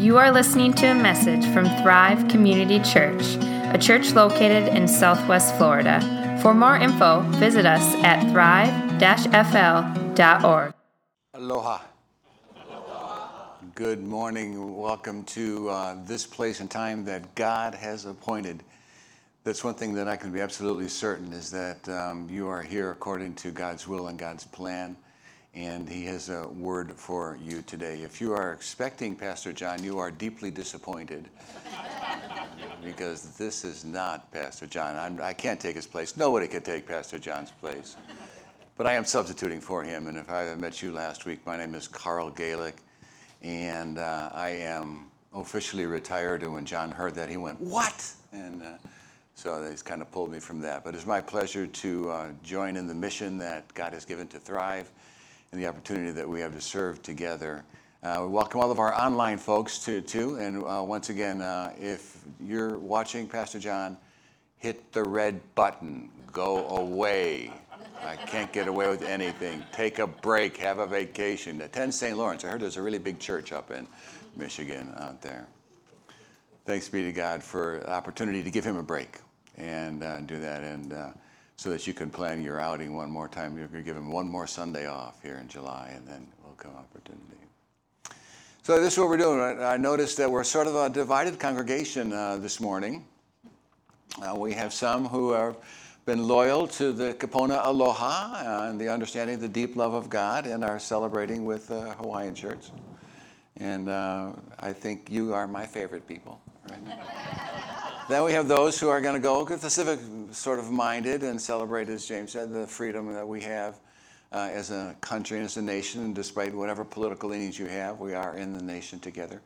You are listening to a message from Thrive Community Church, a church located in Southwest Florida. For more info, visit us at thrive-fl.org. Aloha. Good morning. Welcome to uh, this place and time that God has appointed. That's one thing that I can be absolutely certain is that um, you are here according to God's will and God's plan and he has a word for you today. If you are expecting Pastor John, you are deeply disappointed because this is not Pastor John. I'm, I can not take his place. Nobody could take Pastor John's place. But I am substituting for him, and if I met you last week, my name is Carl Gaelic, and uh, I am officially retired. And when John heard that, he went, What? And uh, so he's kind of pulled me from that. But it's my pleasure to uh, join in the mission that God has given to Thrive and the opportunity that we have to serve together. Uh, we welcome all of our online folks too. too. And uh, once again, uh, if you're watching Pastor John, hit the red button. Go away. I can't get away with anything. Take a break. Have a vacation. Attend St. Lawrence. I heard there's a really big church up in Michigan out there. Thanks be to God for the opportunity to give him a break and uh, do that. And uh, so that you can plan your outing one more time. You're going to give him one more Sunday off here in July, and then we'll come opportunity. So this is what we're doing. I noticed that we're sort of a divided congregation uh, this morning. Uh, we have some who have been loyal to the Kipona Aloha uh, and the understanding of the deep love of God and are celebrating with uh, Hawaiian shirts. And uh, I think you are my favorite people. Right? Then we have those who are going to go the civic sort of minded and celebrate, as James said, the freedom that we have uh, as a country and as a nation. And despite whatever political leanings you have, we are in the nation together.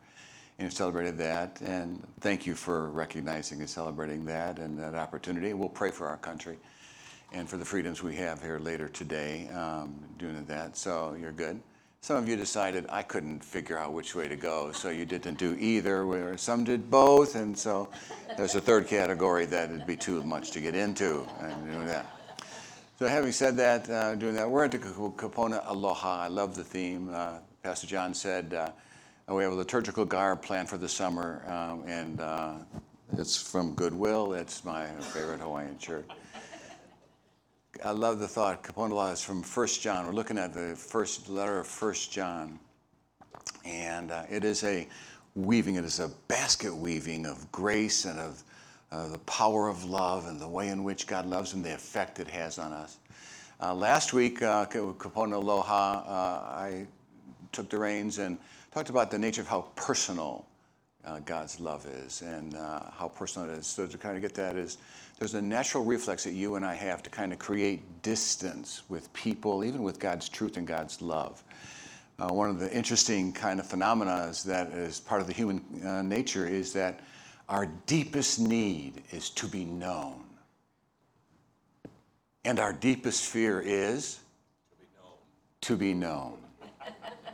And celebrated that. And thank you for recognizing and celebrating that and that opportunity. We'll pray for our country and for the freedoms we have here later today um, doing that. So you're good. Some of you decided I couldn't figure out which way to go, so you didn't do either. Where some did both, and so there's a third category that would be too much to get into and doing that. So having said that, uh, doing that, we're into Kipona Aloha. I love the theme. Uh, Pastor John said uh, we have a liturgical garb planned for the summer, um, and uh, it's from Goodwill. It's my favorite Hawaiian shirt. I love the thought. Kipona is from 1 John. We're looking at the first letter of 1 John. And uh, it is a weaving, it is a basket weaving of grace and of uh, the power of love and the way in which God loves and the effect it has on us. Uh, last week, uh, Aloha, uh, I took the reins and talked about the nature of how personal uh, God's love is and uh, how personal it is. So to kind of get that is there's a natural reflex that you and I have to kind of create distance with people, even with God's truth and God's love. Uh, one of the interesting kind of phenomena that is part of the human uh, nature is that our deepest need is to be known. And our deepest fear is to be known. To be known.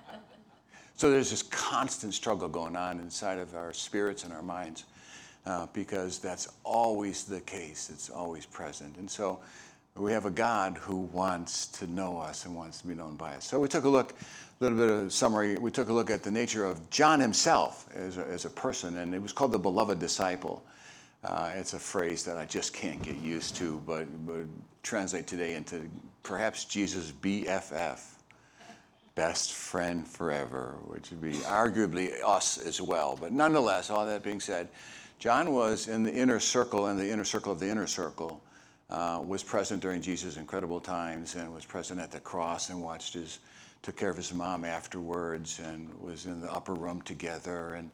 so there's this constant struggle going on inside of our spirits and our minds uh, because that's always the case. It's always present. And so we have a God who wants to know us and wants to be known by us. So we took a look, a little bit of summary, we took a look at the nature of John himself as a, as a person, and it was called the beloved disciple. Uh, it's a phrase that I just can't get used to, but, but translate today into perhaps Jesus' BFF, best friend forever, which would be arguably us as well. But nonetheless, all that being said, John was in the inner circle, and the inner circle of the inner circle uh, was present during Jesus' incredible times and was present at the cross and watched his, took care of his mom afterwards and was in the upper room together. And,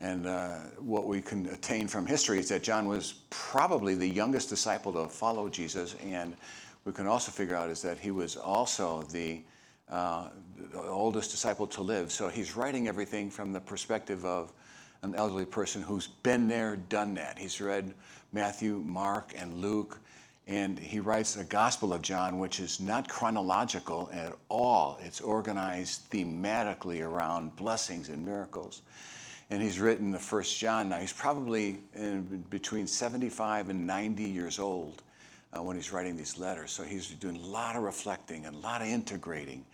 and uh, what we can attain from history is that John was probably the youngest disciple to follow Jesus. And we can also figure out is that he was also the, uh, oldest disciple to live. So he's writing everything from the perspective of an elderly person who's been there, done that. He's read Matthew, Mark, and Luke, and he writes the Gospel of John, which is not chronological at all. It's organized thematically around blessings and miracles. And he's written the First John. Now he's probably between 75 and 90 years old uh, when he's writing these letters. So he's doing a lot of reflecting and a lot of integrating.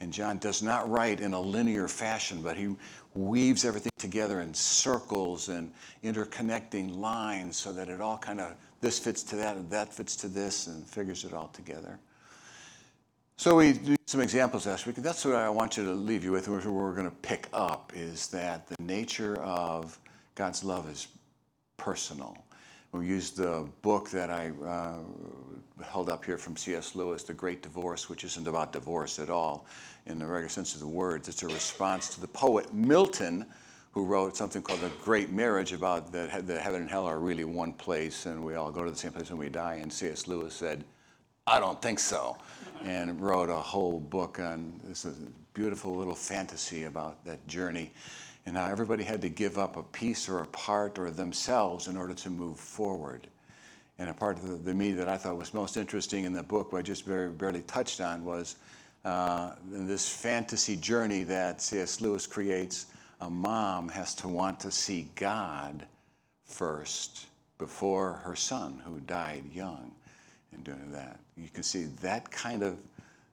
And John does not write in a linear fashion, but he weaves everything together in circles and interconnecting lines so that it all kind of this fits to that and that fits to this and figures it all together. So we do some examples last week, and that's what I want you to leave you with. Where we're going to pick up is that the nature of God's love is personal. We used the book that I uh, held up here from C.S. Lewis, The Great Divorce, which isn't about divorce at all in the regular sense of the words. It's a response to the poet Milton, who wrote something called The Great Marriage about that the heaven and hell are really one place and we all go to the same place when we die. And C.S. Lewis said, I don't think so and wrote a whole book on this beautiful little fantasy about that journey and how everybody had to give up a piece or a part or themselves in order to move forward. And a part of the, the me that I thought was most interesting in the book, I just very barely touched on, was uh, this fantasy journey that C.S. Lewis creates. A mom has to want to see God first before her son, who died young in doing that. You can see that kind of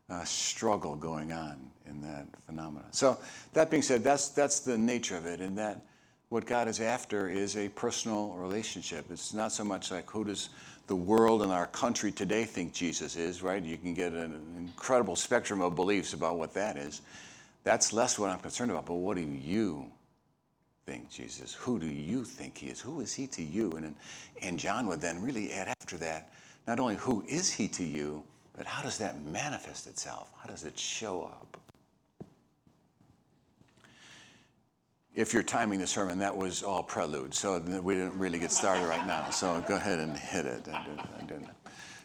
uh, struggle going on in that phenomenon. So that being said, that's that's the nature of it, and that what God is after is a personal relationship. It's not so much like who does the world and our country today think Jesus is, right? You can get an incredible spectrum of beliefs about what that is. That's less what I'm concerned about, but what do you think Jesus? Who do you think he is? Who is he to you? And, and John would then really add after that not only who is he to you, but how does that manifest itself? How does it show up? If you're timing the sermon, that was all prelude, so we didn't really get started right now. So go ahead and hit it.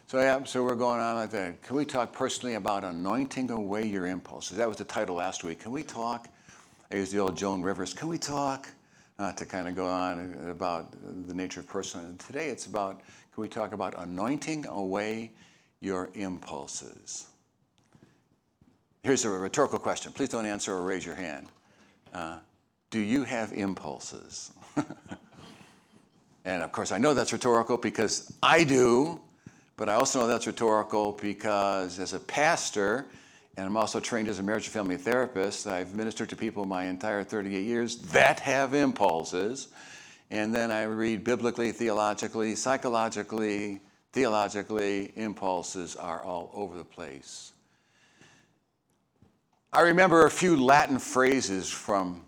So yeah, so we're going on like that. Can we talk personally about anointing away your impulses? That was the title last week. Can we talk? I used the old Joan Rivers. Can we talk? Uh, to kind of go on about the nature of person. And today it's about can we talk about anointing away your impulses? Here's a rhetorical question. Please don't answer or raise your hand. Uh, do you have impulses? and of course, I know that's rhetorical because I do, but I also know that's rhetorical because as a pastor, and I'm also trained as a marriage and family therapist, I've ministered to people my entire 38 years that have impulses. And then I read biblically, theologically, psychologically, theologically, impulses are all over the place. I remember a few Latin phrases from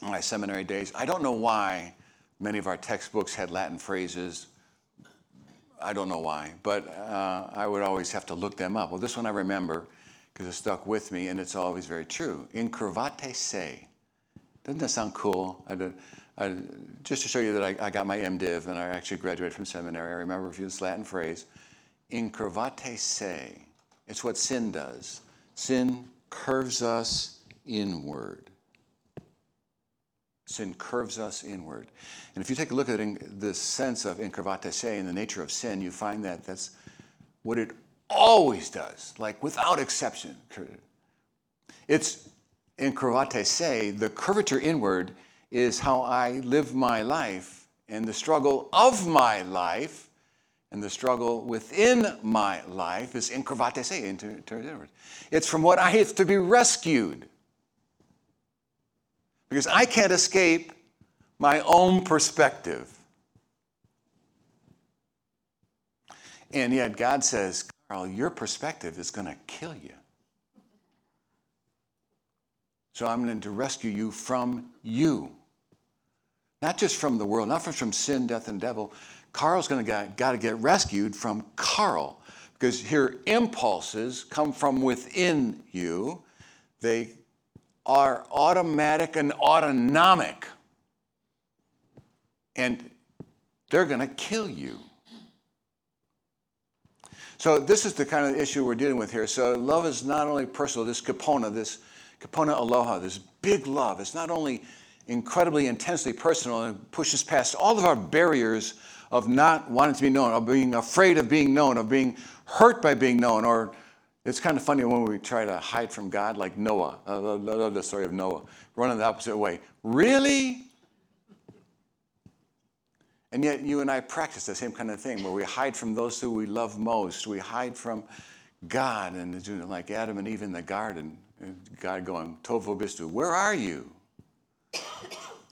my seminary days. I don't know why many of our textbooks had Latin phrases. I don't know why, but uh, I would always have to look them up. Well, this one I remember because it stuck with me, and it's always very true. Incurvate se. Doesn't that sound cool? I just to show you that I, I, got my MDiv and I actually graduated from seminary, I remember a this Latin phrase, incurvate se. It's what sin does. Sin curves us inward. Sin curves us inward. And if you take a look at in, the sense of incurvate se and the nature of sin, you find that that's what it always does, like without exception. It's incurvate se, the curvature inward is how I live my life and the struggle of my life and the struggle within my life is incurvate se, inward. It's from what I have to be rescued. Because I can't escape my own perspective. And yet God says, Carl, your perspective is going to kill you. So I'm going to rescue you from you. Not just from the world, not from sin, death, and devil. Carl's going to got to get rescued from Carl because here impulses come from within you. They are automatic and autonomic. And they're going to kill you. So this is the kind of issue we're dealing with here. So love is not only personal, this kipona, this kipona aloha, this big love. It's not only incredibly intensely personal and pushes past all of our barriers of not wanting to be known, of being afraid of being known, of being hurt by being known. Or it's kind of funny when we try to hide from God, like Noah. I love the story of Noah, running the opposite way. Really? And yet, you and I practice the same kind of thing where we hide from those who we love most. We hide from God, and like Adam and Eve in the garden, God going, Tovo Bistu, where are you?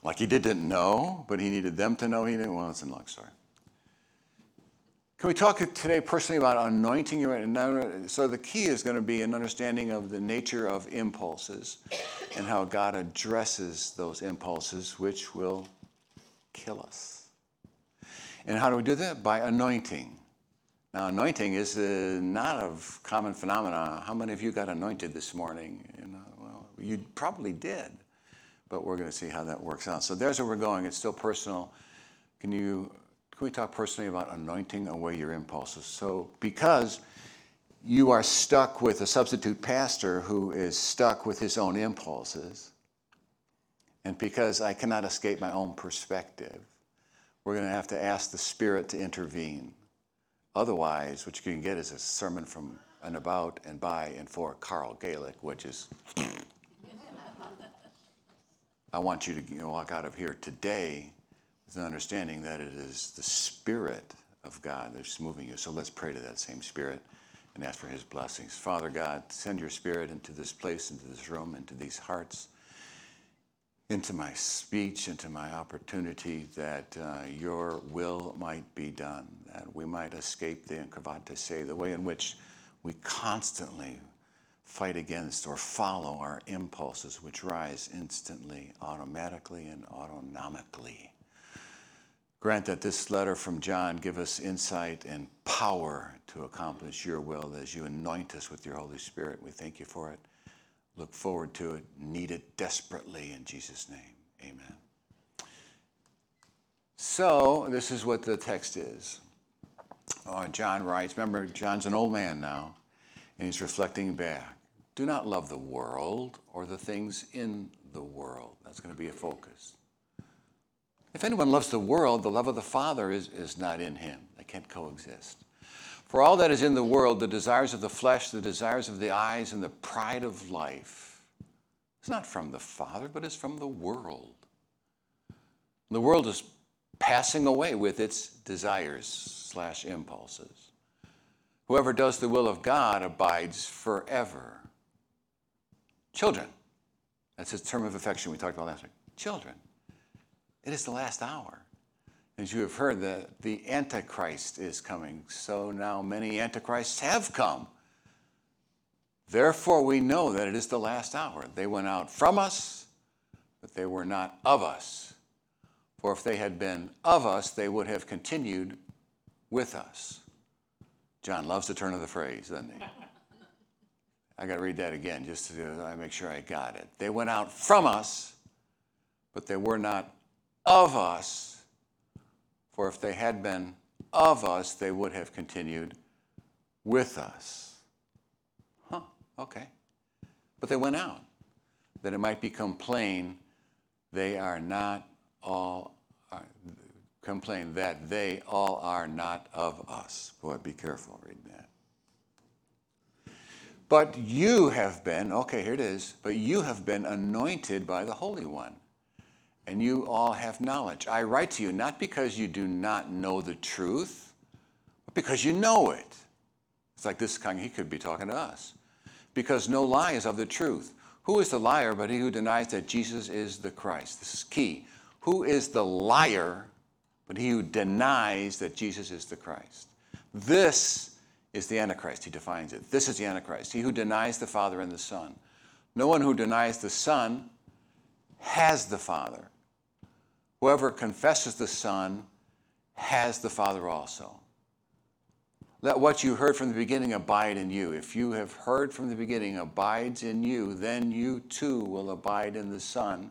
Like he didn't know, but he needed them to know he didn't. Well, it's a long story. Can we talk today personally about anointing your So the key is going to be an understanding of the nature of impulses and how God addresses those impulses, which will kill us. And how do we do that? By anointing. Now, anointing is uh, not a common phenomenon. How many of you got anointed this morning? You know, well, you probably did, but we're going to see how that works out. So there's where we're going. It's still personal. Can you can we talk personally about anointing away your impulses? So, because you are stuck with a substitute pastor who is stuck with his own impulses, and because I cannot escape my own perspective, we're going to have to ask the Spirit to intervene. Otherwise, what you can get is a sermon from and about and by and for Carl Gaelic, which is. I want you to walk out of here today with an understanding that it is the Spirit of God that's moving you. So let's pray to that same Spirit and ask for His blessings. Father God, send your Spirit into this place, into this room, into these hearts, into my speech, into my opportunity, that uh, your will might be done, that we might escape the incurvate se, the way in which we constantly fight against or follow our impulses, which rise instantly, automatically, and autonomically. Grant that this letter from John give us insight and power to accomplish your will as you anoint us with your Holy Spirit. We thank you for it. Look forward to it. Need it desperately in Jesus' name. Amen. So, this is what the text is. Oh, John writes, remember, John's an old man now, and he's reflecting back. Do not love the world or the things in the world. That's going to be a focus. If anyone loves the world, the love of the Father is, is not in him. They can't coexist. For all that is in the world, the desires of the flesh, the desires of the eyes, and the pride of life, is not from the Father, but is from the world. The world is passing away with its desires slash impulses. Whoever does the will of God abides forever. Children. That's his term of affection we talked about last week. Children. It is the last hour. As you have heard, the, the Antichrist is coming. So now many Antichrists have come. Therefore, we know that it is the last hour. They went out from us, but they were not of us. For if they had been of us, they would have continued with us. John loves to turn of the phrase, doesn't he? I got to read that again just to uh, make sure I got it. They went out from us, but they were not of us. For if they had been of us, they would have continued with us. Huh, okay. But they went out, that it might become plain they are not all, uh, complain that they all are not of us. Boy, be careful reading that. But you have been, okay, here it is, but you have been anointed by the Holy One and you all have knowledge. I write to you not because you do not know the truth, but because you know it. It's like this kind, he could be talking to us. Because no lie is of the truth. Who is the liar but he who denies that Jesus is the Christ? This is key. Who is the liar but he who denies that Jesus is the Christ? This is the Antichrist, he defines it. This is the Antichrist, he who denies the Father and the Son. No one who denies the Son has the Father. Whoever confesses the Son has the Father also. Let what you heard from the beginning abide in you. If you have heard from the beginning abides in you, then you too will abide in the Son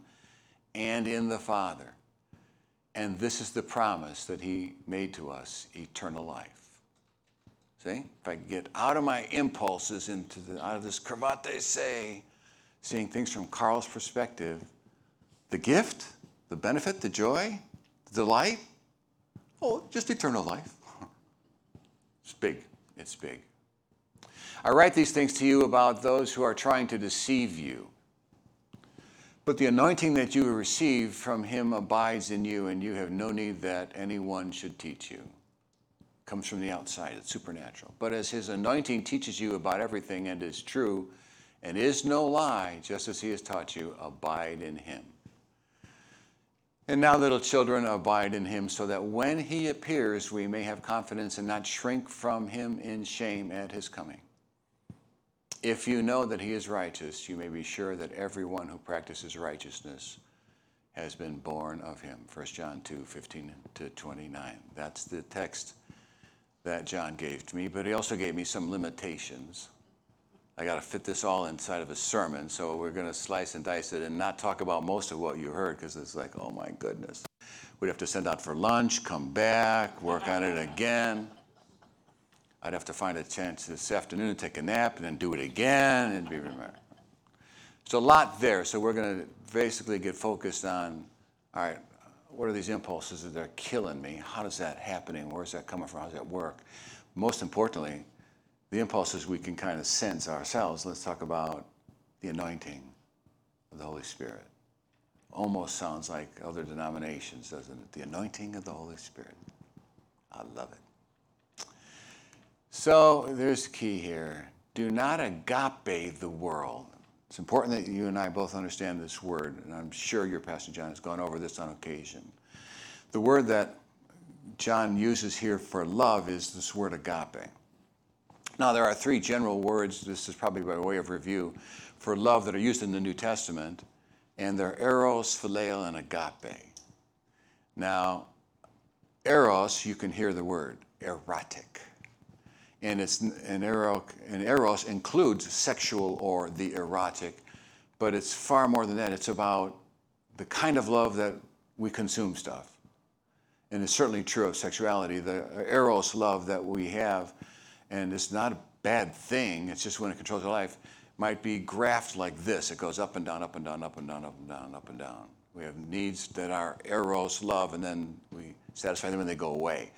and in the Father. And this is the promise that He made to us eternal life. See? If I get out of my impulses into the, out of this cravate say, seeing things from Carl's perspective, the gift the benefit, the joy, the delight? Oh, just eternal life. It's big. It's big. I write these things to you about those who are trying to deceive you. But the anointing that you receive from him abides in you, and you have no need that anyone should teach you. It comes from the outside, it's supernatural. But as his anointing teaches you about everything and is true and is no lie, just as he has taught you, abide in him. And now, little children, abide in him, so that when he appears, we may have confidence and not shrink from him in shame at his coming. If you know that he is righteous, you may be sure that everyone who practices righteousness has been born of him. 1 John 2 15 to 29. That's the text that John gave to me, but he also gave me some limitations. I got to fit this all inside of a sermon, so we're going to slice and dice it and not talk about most of what you heard because it's like, oh my goodness. We'd have to send out for lunch, come back, work on it again. I'd have to find a chance this afternoon to take a nap and then do it again and be remembered. There's a lot there, so we're going to basically get focused on all right, what are these impulses that are killing me? How does that happening? Where's that coming from? How does that work? Most importantly, the impulses we can kind of sense ourselves. Let's talk about the anointing of the Holy Spirit. Almost sounds like other denominations, doesn't it? The anointing of the Holy Spirit. I love it. So there's the key here. Do not agape the world. It's important that you and I both understand this word, and I'm sure your Pastor John has gone over this on occasion. The word that John uses here for love is this word agape. Now, there are three general words, this is probably by way of review, for love that are used in the New Testament, and they're eros, phileo, and agape. Now, eros, you can hear the word erotic and it's and eros includes sexual or the erotic, but it's far more than that. It's about the kind of love that we consume stuff, and it's certainly true of sexuality. The eros love that we have, and it's not a bad thing. It's just when it controls your life, might be graphed like this. It goes up and down, up and down, up and down, up and down, up and down. We have needs that our eros love, and then we satisfy them and they go away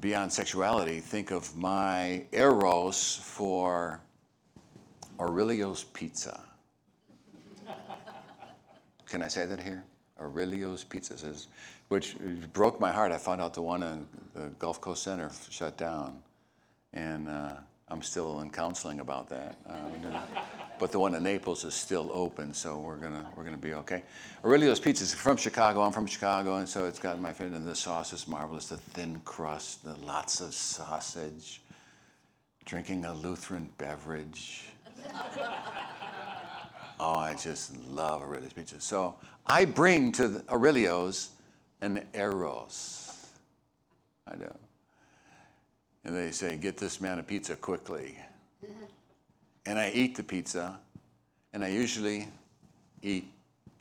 beyond sexuality, think of my eros for Aurelio's Pizza. Can I say that here? Aurelio's Pizza says, which broke my heart. I found out the one in the Gulf Coast Center shut down, and uh, I'm still in counseling about that. Uh, but the one in Naples is still open, so we're gonna we're gonna be okay. Aurelio's Pizza is from Chicago. I'm from Chicago, and so it's got my favorite. And the sauce is marvelous. The thin crust, the lots of sausage. Drinking a Lutheran beverage. oh, I just love Aurelio's Pizza. So I bring to Aurelio's an eros. I do. And they say, "Get this man a pizza quickly." and I eat the pizza, and I usually eat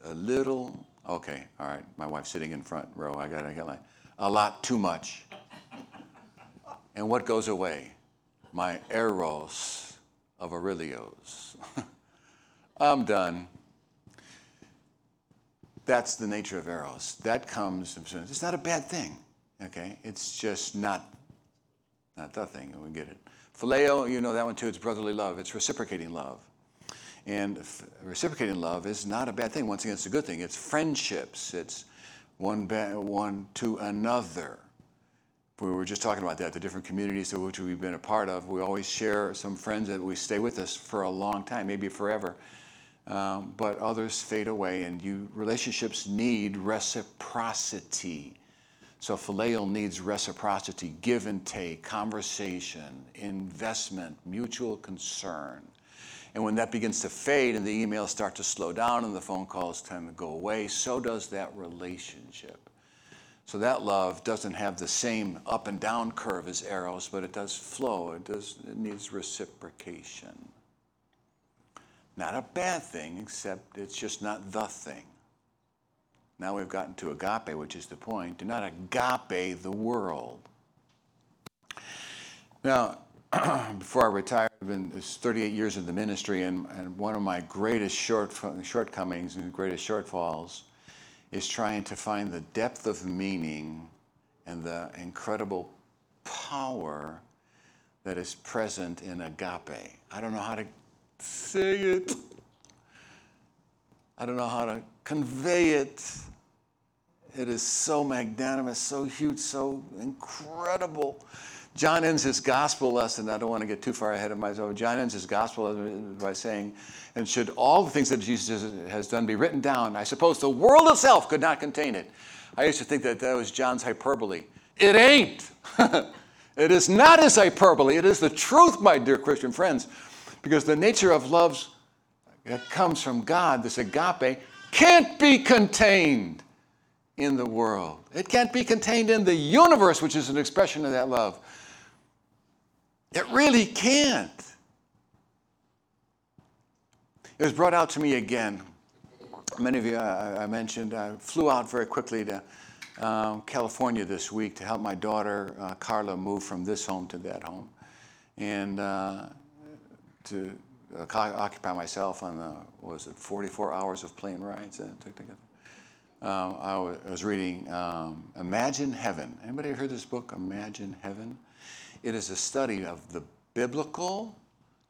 a little. Okay, all right. My wife's sitting in front row. I got, I got like a lot too much. And what goes away? My eros of Aurelio's. I'm done. That's the nature of eros. That comes. It's not a bad thing. Okay, it's just not not the thing. And we get it. Phileo, you know that one too. It's brotherly love. It's reciprocating love. And f- reciprocating love is not a bad thing. Once again, it's a good thing. It's friendships. It's one, ba- one to another. We were just talking about that, the different communities of which we've been a part of. We always share some friends that we stay with us for a long time, maybe forever. Um, but others fade away, and you relationships need reciprocity. So phileo needs reciprocity, give and take, conversation, investment, mutual concern. And when that begins to fade and the emails start to slow down and the phone calls tend to go away, so does that relationship. So that love doesn't have the same up and down curve as eros, but it does flow. It does it needs reciprocation. Not a bad thing, except it's just not the thing. Now we've gotten to agape, which is the point. Do not agape the world. Now, before I retired, I've been 38 years in the ministry, and, and one of my greatest short, shortcomings and greatest shortfalls is trying to find the depth of meaning and the incredible power that is present in agape. I don't know how to say it. I don't know how to convey it. It is so magnanimous, so huge, so incredible John ends his gospel lesson. I don't want to get too far ahead of myself. John ends his gospel by saying, And should all the things that Jesus has done be written down, I suppose the world itself could not contain it. I used to think that that was John's hyperbole. It ain't. it is not his hyperbole. It is the truth, my dear Christian friends. Because the nature of love that comes from God, this agape, can't be contained in the world. It can't be contained in the universe, which is an expression of that love. It really can't. It was brought out to me again. Many of you, I, I mentioned, I flew out very quickly to um, California this week to help my daughter, uh, Carla, move from this home to that home. And uh, to uh, occupy myself on the, was it 44 hours of plane rides that took together? Um, I was reading um, Imagine Heaven. Anybody heard this book, Imagine Heaven? It is a study of the biblical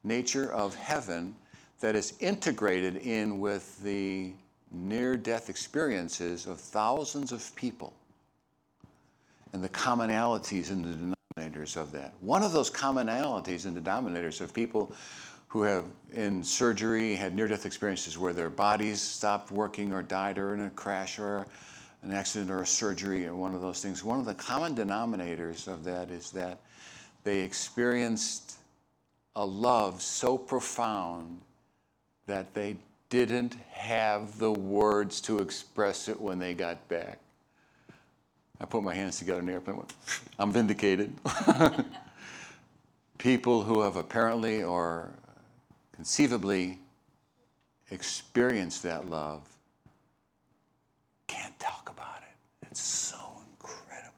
nature of heaven that is integrated in with the near death experiences of thousands of people and the commonalities and the denominators of that. One of those commonalities and denominators of people who have in surgery had near death experiences where their bodies stopped working or died or in a crash or an accident or a surgery or one of those things. One of the common denominators of that is that they experienced a love so profound that they didn't have the words to express it when they got back. I put my hands together in the airplane. I'm vindicated. People who have apparently or conceivably experience that love can't talk about it. It's so incredible.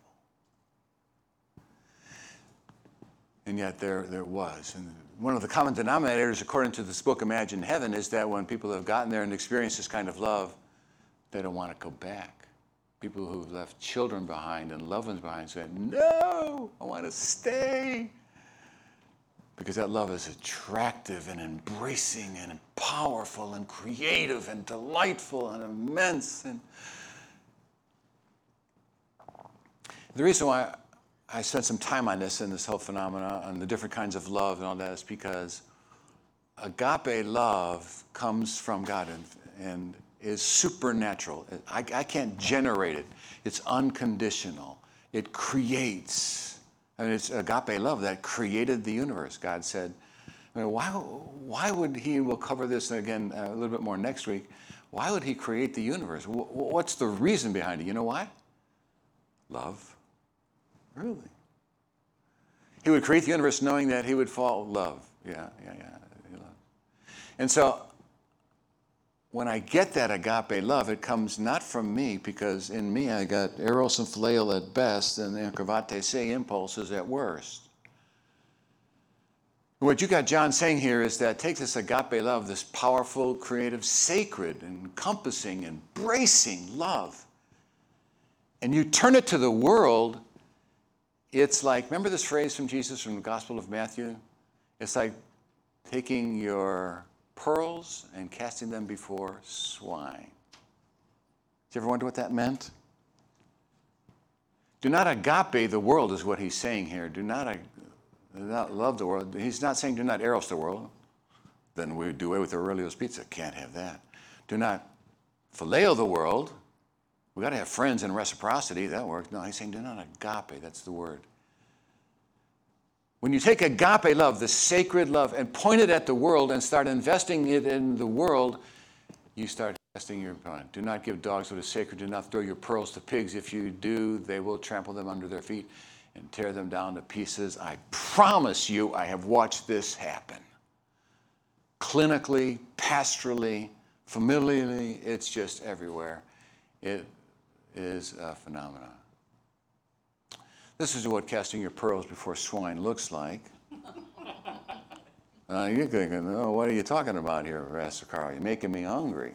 And yet there, there was. And one of the common denominators, according to this book, Imagine Heaven, is that when people have gotten there and experienced this kind of love, they don't want to go back. People who've left children behind and loved ones behind said, No, I want to stay. Because that love is attractive and embracing and powerful and creative and delightful and immense. And the reason why I spent some time on this and this whole phenomena on the different kinds of love and all that is because agape love comes from God and, and is supernatural. I, I can't generate it, it's unconditional. It creates. And it's agape love that created the universe. God said, I mean, why, why would He, we'll cover this again uh, a little bit more next week, why would He create the universe? What's the reason behind it? You know why? Love. Really? He would create the universe knowing that he would fall love. Yeah, yeah, yeah. He loved. And so when I get that agape love, it comes not from me because in me I got eros and phileo at best and incurvate se impulses at worst. What you got John saying here is that take this agape love, this powerful, creative, sacred, encompassing, embracing love, and you turn it to the world it's like, remember this phrase from Jesus from the Gospel of Matthew? It's like taking your pearls and casting them before swine. Did you ever wonder what that meant? Do not agape the world, is what he's saying here. Do not, do not love the world. He's not saying do not eros the world. Then we do away with Aurelio's pizza. Can't have that. Do not phileo the world. We've got to have friends and reciprocity. That works. No, he's saying do not agape. That's the word. When you take agape love, the sacred love, and point it at the world and start investing it in the world, you start investing your mind. Do not give dogs what is sacred. Not throw your pearls to pigs. If you do, they will trample them under their feet and tear them down to pieces. I promise you, I have watched this happen. Clinically, pastorally, familially, it's just everywhere. It is a phenomenon. This is what casting your pearls before swine looks like. Uh, you're thinking, oh, what are you talking about here, Pastor Carl? You're making me hungry.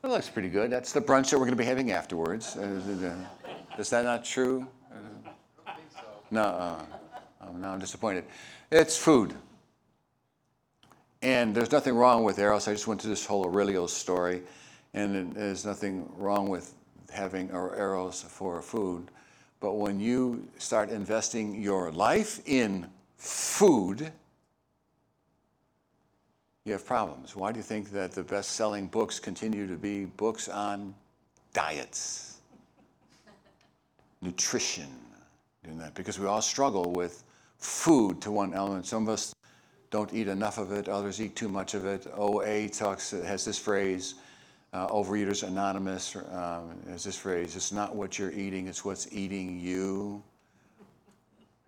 That looks pretty good. That's the brunch that we're going to be having afterwards. Uh, is that not true? Uh, no, uh, no, I'm disappointed. It's food. And there's nothing wrong with Eros. I just went to this whole Aurelio's story, and there's nothing wrong with having Eros for food. But when you start investing your life in food, you have problems. Why do you think that the best selling books continue to be books on diets, nutrition, doing that? Because we all struggle with food to one element. Some of us don't eat enough of it, others eat too much of it. OA talks, has this phrase, uh, Overeaters Anonymous um, has this phrase it's not what you're eating, it's what's eating you.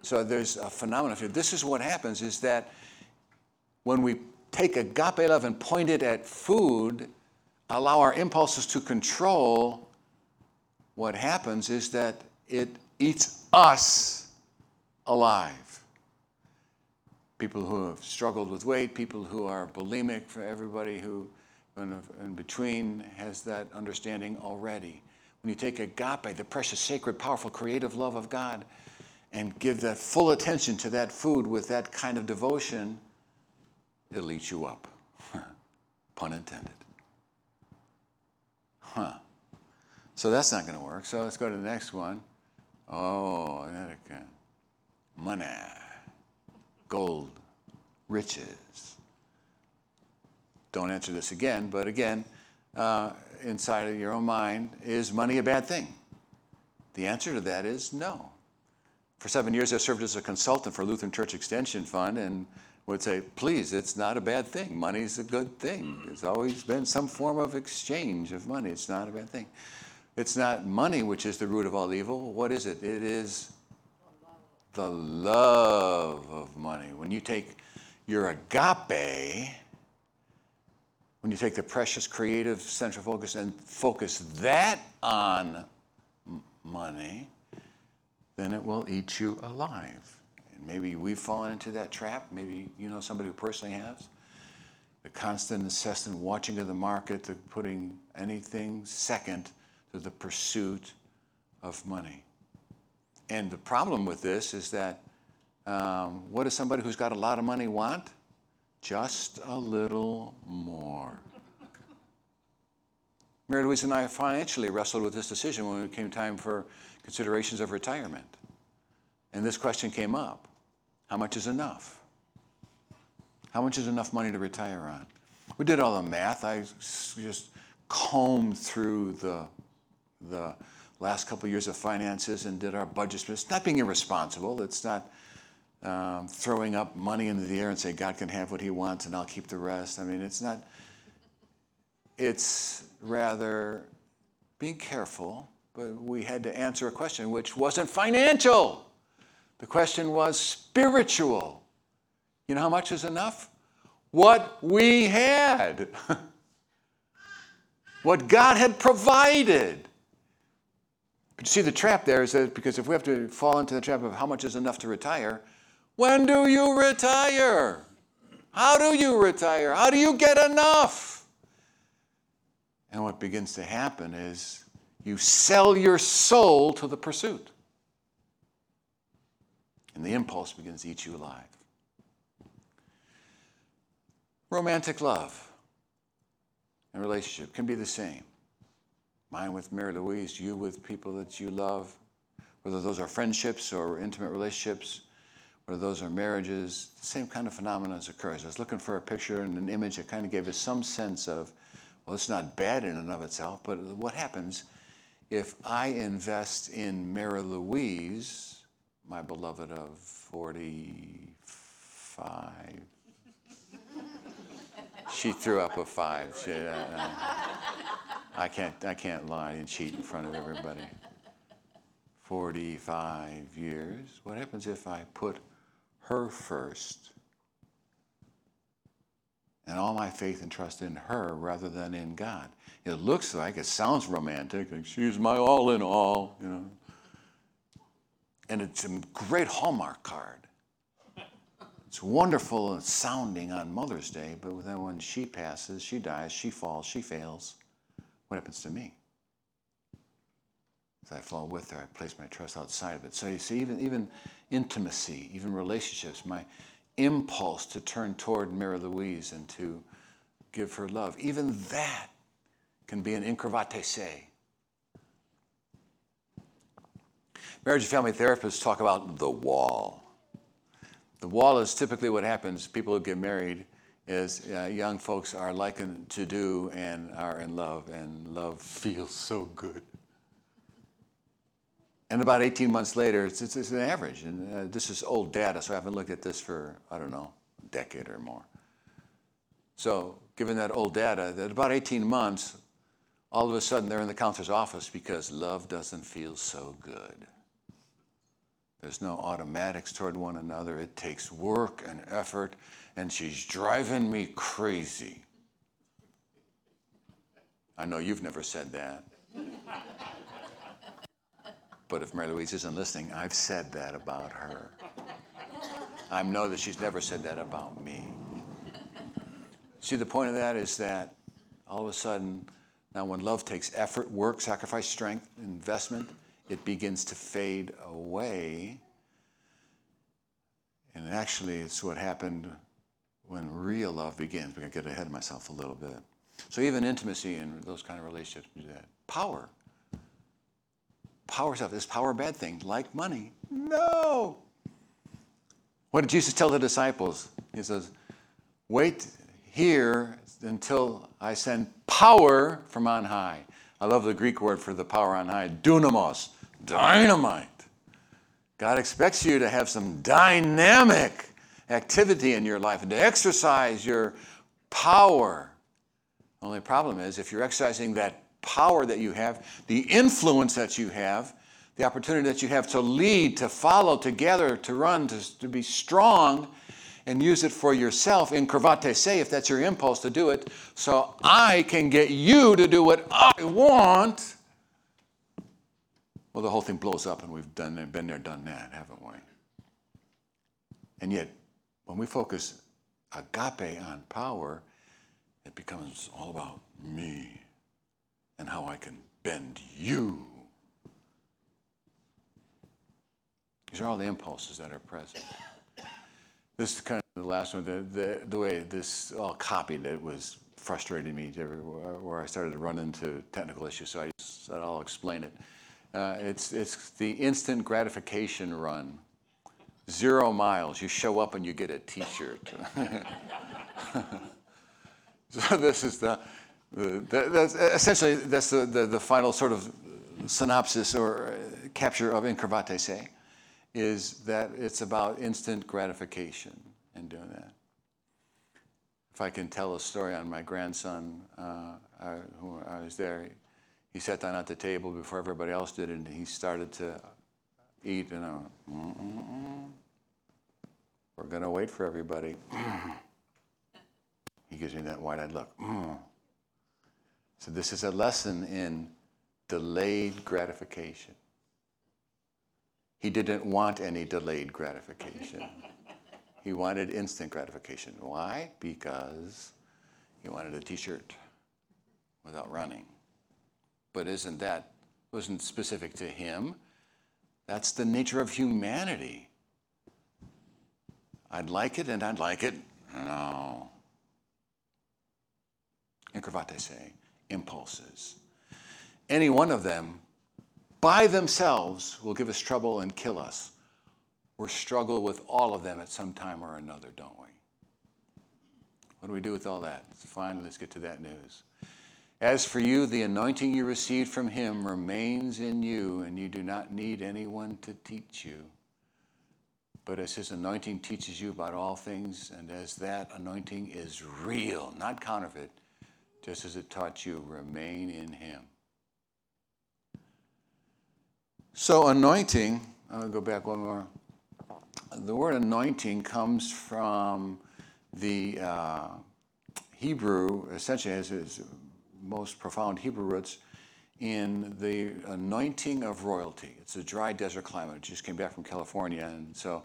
So there's a phenomenon here. This is what happens is that when we take agape love and point it at food, allow our impulses to control, what happens is that it eats us alive. People who have struggled with weight, people who are bulimic, for everybody who in between has that understanding already. When you take agape, the precious, sacred, powerful, creative love of God, and give that full attention to that food with that kind of devotion, it'll eat you up. Pun intended. Huh. So that's not going to work. So let's go to the next one. Oh, money, gold, riches. Don't answer this again, but again, uh, inside of your own mind, is money a bad thing? The answer to that is no. For seven years, I served as a consultant for Lutheran Church Extension Fund and would say, please, it's not a bad thing. Money's a good thing. There's always been some form of exchange of money. It's not a bad thing. It's not money which is the root of all evil. What is it? It is the love of money. When you take your agape, when you take the precious creative central focus and focus that on money, then it will eat you alive. And maybe we've fallen into that trap. Maybe you know somebody who personally has. The constant, incessant watching of the market, the putting anything second to the pursuit of money. And the problem with this is that um, what does somebody who's got a lot of money want? Just a little more. Mary Louise and I financially wrestled with this decision when it came time for considerations of retirement. And this question came up How much is enough? How much is enough money to retire on? We did all the math. I just combed through the, the last couple of years of finances and did our budget. It's not being irresponsible. It's not um, throwing up money into the air and say, God can have what he wants and I'll keep the rest. I mean, it's not, it's rather being careful, but we had to answer a question which wasn't financial. The question was spiritual. You know how much is enough? What we had, what God had provided. But you see, the trap there is that because if we have to fall into the trap of how much is enough to retire, when do you retire? How do you retire? How do you get enough? And what begins to happen is you sell your soul to the pursuit. And the impulse begins to eat you alive. Romantic love and relationship can be the same. Mine with Mary Louise, you with people that you love, whether those are friendships or intimate relationships whether those are marriages, the same kind of phenomenon occurs. I was looking for a picture and an image that kind of gave us some sense of, well, it's not bad in and of itself, but what happens if I invest in Mary Louise, my beloved of 45? she threw up a five. She, uh, I, can't, I can't lie and cheat in front of everybody. 45 years. What happens if I put her first. And all my faith and trust in her rather than in God. It looks like, it sounds romantic, like she's my all in all, you know. And it's a great Hallmark card. It's wonderful sounding on Mother's Day, but then when she passes, she dies, she falls, she fails, what happens to me? As I fall with her, I place my trust outside of it. So you see, even, even intimacy, even relationships, my impulse to turn toward Mary Louise and to give her love, even that can be an incurvate se. Marriage and family therapists talk about the wall. The wall is typically what happens. People who get married is uh, young folks are likened to do and are in love, and love feels so good. And about 18 months later, it's, it's, it's an average. And uh, this is old data, so I haven't looked at this for, I don't know, a decade or more. So, given that old data, that about 18 months, all of a sudden they're in the counselor's office because love doesn't feel so good. There's no automatics toward one another. It takes work and effort, and she's driving me crazy. I know you've never said that. But if Mary Louise isn't listening, I've said that about her. I know that she's never said that about me. See, the point of that is that all of a sudden, now when love takes effort, work, sacrifice, strength, investment, it begins to fade away. And actually, it's what happened when real love begins. We're going to get ahead of myself a little bit. So, even intimacy and those kind of relationships do that. Power power stuff. Is power bad thing? Like money? No. What did Jesus tell the disciples? He says, Wait here until I send power from on high. I love the Greek word for the power on high dunamis, dynamite. God expects you to have some dynamic activity in your life and to exercise your power. Only problem is if you're exercising that power that you have, the influence that you have, the opportunity that you have to lead, to follow, to gather, to run, to, to be strong, and use it for yourself incurvate se, if that's your impulse to do it, so I can get you to do what I want. Well, the whole thing blows up, and we've done been there, done that, haven't we? And yet, when we focus agape on power, it becomes all about me and how I can bend you. These are all the impulses that are present. This is kind of the last one. The, the, the way this all copied, it was frustrating me where I started to run into technical issues. So I said I'll explain it. Uh, it's, it's the instant gratification run. Zero miles. You show up and you get a T-shirt. so this is the that's essentially that's the, the, the, final sort of synopsis or uh, capture of Incurvate Se, is that it's about instant gratification in doing that. If I can tell a story on my grandson, uh, I, who I was there, he sat down at the table before everybody else did, and he started to eat, and I went, we're going to wait for everybody. he gives me that wide-eyed look. Mm. So, this is a lesson in delayed gratification. He didn't want any delayed gratification. he wanted instant gratification. Why? Because he wanted a t shirt without running. But isn't that wasn't specific to him? That's the nature of humanity. I'd like it and I'd like it. No. Incurvate se, impulses. Any one of them by themselves will give us trouble and kill us. We struggle with all of them at some time or another, don't we? What do we do with all that? Finally, let's get to that news. As for you, the anointing you received from him remains in you, and you do not need anyone to teach you. But as his anointing teaches you about all things, and as that anointing is real, not counterfeit, just as it taught you, remain in him. So, anointing, I'll go back one more. The word anointing comes from the uh, Hebrew, essentially has its most profound Hebrew roots in the anointing of royalty. It's a dry desert climate. It just came back from California, and so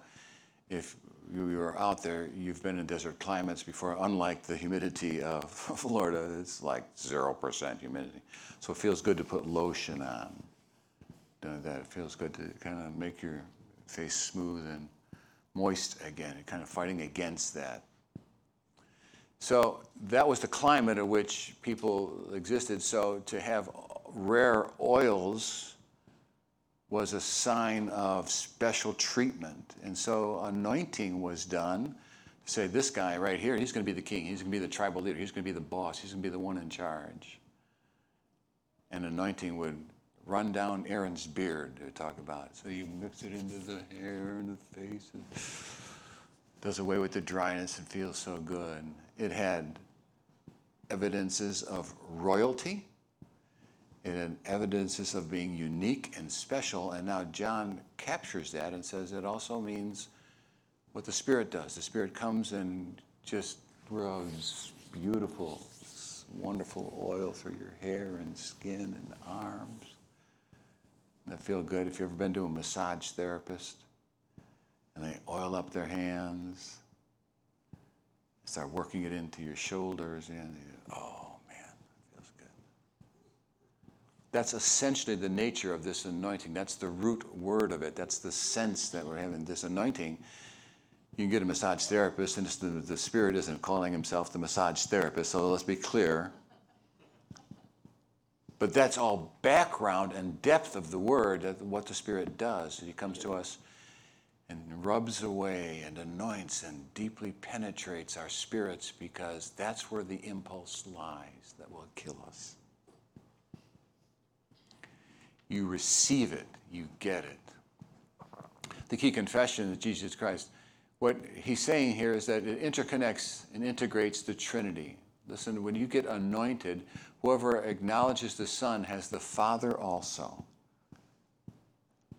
if you are out there, you've been in desert climates before, unlike the humidity of Florida, it's like 0% humidity. So it feels good to put lotion on. That it feels good to kind of make your face smooth and moist again, kind of fighting against that. So that was the climate in which people existed. So to have rare oils was a sign of special treatment. And so anointing was done to say, this guy right here, he's going to be the king. He's going to be the tribal leader. He's going to be the boss. He's going to be the one in charge. And anointing would run down Aaron's beard to talk about it. So you mix it into the hair and the face. And does away with the dryness and feels so good. It had evidences of royalty. Had evidences of being unique and special. And now John captures that and says it also means what the Spirit does. The Spirit comes and just rubs beautiful, wonderful oil through your hair and skin and arms. That feel good. If you've ever been to a massage therapist, and they oil up their hands, start working it into your shoulders, and oh man, it feels good. That's essentially the nature of this anointing. That's the root word of it. That's the sense that we're having this anointing. You can get a massage therapist, and the, the spirit isn't calling himself the massage therapist, so let's be clear. But that's all background and depth of the word, what the Spirit does. He comes to us and rubs away and anoints and deeply penetrates our spirits because that's where the impulse lies that will kill us. You receive it, you get it. The key confession of Jesus Christ, what he's saying here is that it interconnects and integrates the Trinity. Listen, when you get anointed, whoever acknowledges the Son has the Father also.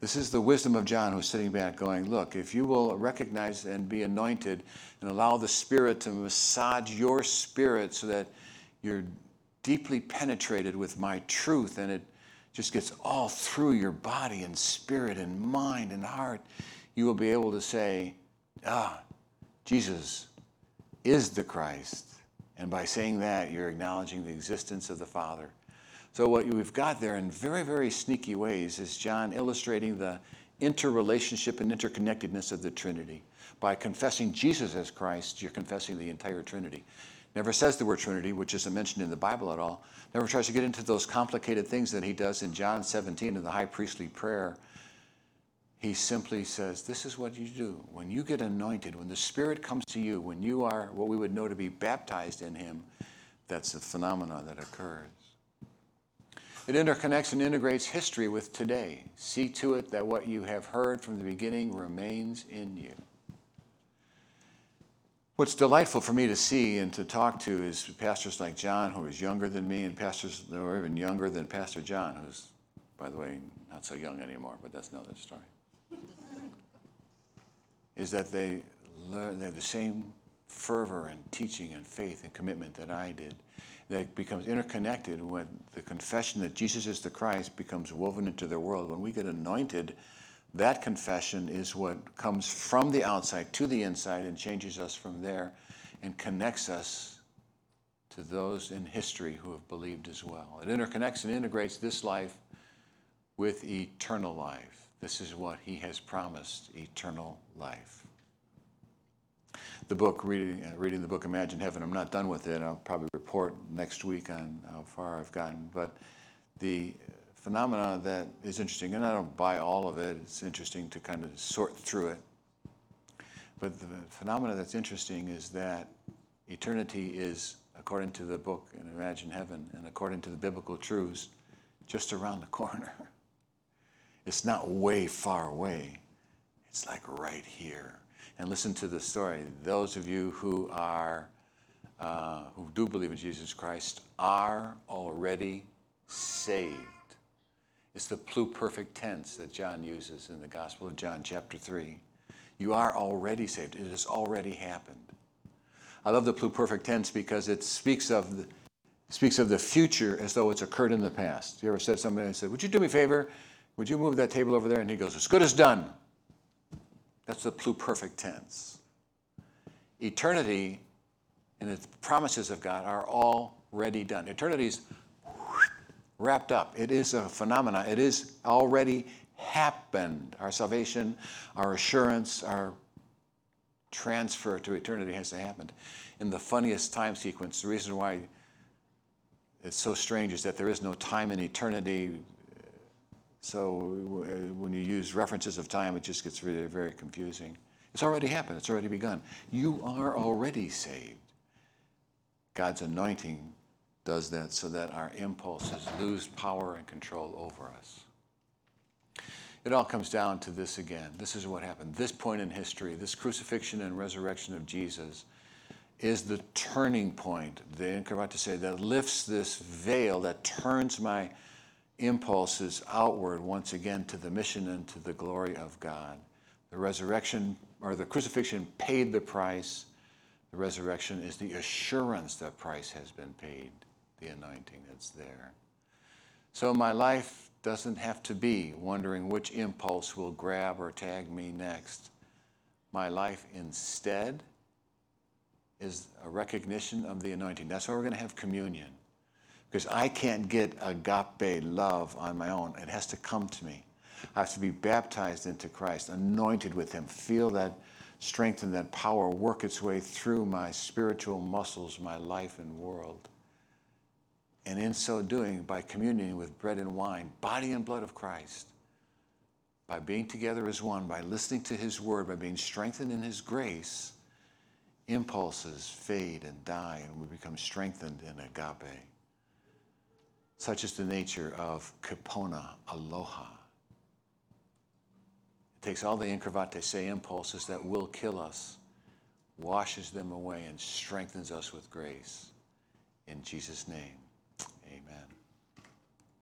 This is the wisdom of John who's sitting back going, Look, if you will recognize and be anointed and allow the Spirit to massage your spirit so that you're deeply penetrated with my truth and it just gets all through your body and spirit and mind and heart, you will be able to say, Ah, Jesus is the Christ. And by saying that, you're acknowledging the existence of the Father so, what we've got there in very, very sneaky ways is John illustrating the interrelationship and interconnectedness of the Trinity. By confessing Jesus as Christ, you're confessing the entire Trinity. Never says the word Trinity, which isn't mentioned in the Bible at all. Never tries to get into those complicated things that he does in John 17 in the high priestly prayer. He simply says, This is what you do. When you get anointed, when the Spirit comes to you, when you are what we would know to be baptized in Him, that's the phenomena that occurs. It interconnects and integrates history with today. See to it that what you have heard from the beginning remains in you. What's delightful for me to see and to talk to is pastors like John, who is younger than me, and pastors that are even younger than Pastor John, who's, by the way, not so young anymore, but that's another story. is that they learn, they have the same fervor and teaching and faith and commitment that I did that becomes interconnected when the confession that Jesus is the Christ becomes woven into their world. When we get anointed, that confession is what comes from the outside to the inside and changes us from there and connects us to those in history who have believed as well. It interconnects and integrates this life with eternal life. This is what he has promised eternal life the book, reading, uh, reading the book Imagine Heaven. I'm not done with it. I'll probably report next week on how far I've gotten. But the phenomena that is interesting, and I don't buy all of it, it's interesting to kind of sort through it. But the phenomena that's interesting is that eternity is, according to the book in Imagine Heaven and according to the biblical truths, just around the corner. It's not way far away, it's like right here and listen to the story. Those of you who are uh, who do believe in Jesus Christ are already saved. It's the pluperfect tense that John uses in the Gospel of John, chapter 3. You are already saved. It has already happened. I love the pluperfect tense because it speaks of the, speaks of the future as though it's occurred in the past. You ever said somebody said, Would you do me a favor? Would you move that table over there? And he goes, As good as done. That's the pluperfect tense. Eternity and the promises of God are already done. Eternity's wrapped up. It is a phenomena. It is already happened. Our salvation, our assurance, our transfer to eternity has happened. In the funniest time sequence, the reason why it's so strange is that there is no time in eternity So when you use references of time, it just gets really very confusing. It's already happened, it's already begun. You are already saved. God's anointing does that so that our impulses lose power and control over us. It all comes down to this again. This is what happened. This point in history, this crucifixion and resurrection of Jesus, is the turning point, the to say, that lifts this veil, that turns my impulses outward once again to the mission and to the glory of God. The resurrection or the crucifixion paid the price. The resurrection is the assurance that price has been paid, the anointing that's there. So my life doesn't have to be wondering which impulse will grab or tag me next. My life instead is a recognition of the anointing. That's why we're going to have communion. Because I can't get agape love on my own. It has to come to me. I have to be baptized into Christ, anointed with Him, feel that strength and that power work its way through my spiritual muscles, my life and world. And in so doing, by communing with bread and wine, body and blood of Christ, by being together as one, by listening to His word, by being strengthened in His grace, impulses fade and die, and we become strengthened in agape. Such is the nature of Kipona, aloha. It takes all the incurvate se impulses that will kill us, washes them away, and strengthens us with grace. In Jesus' name.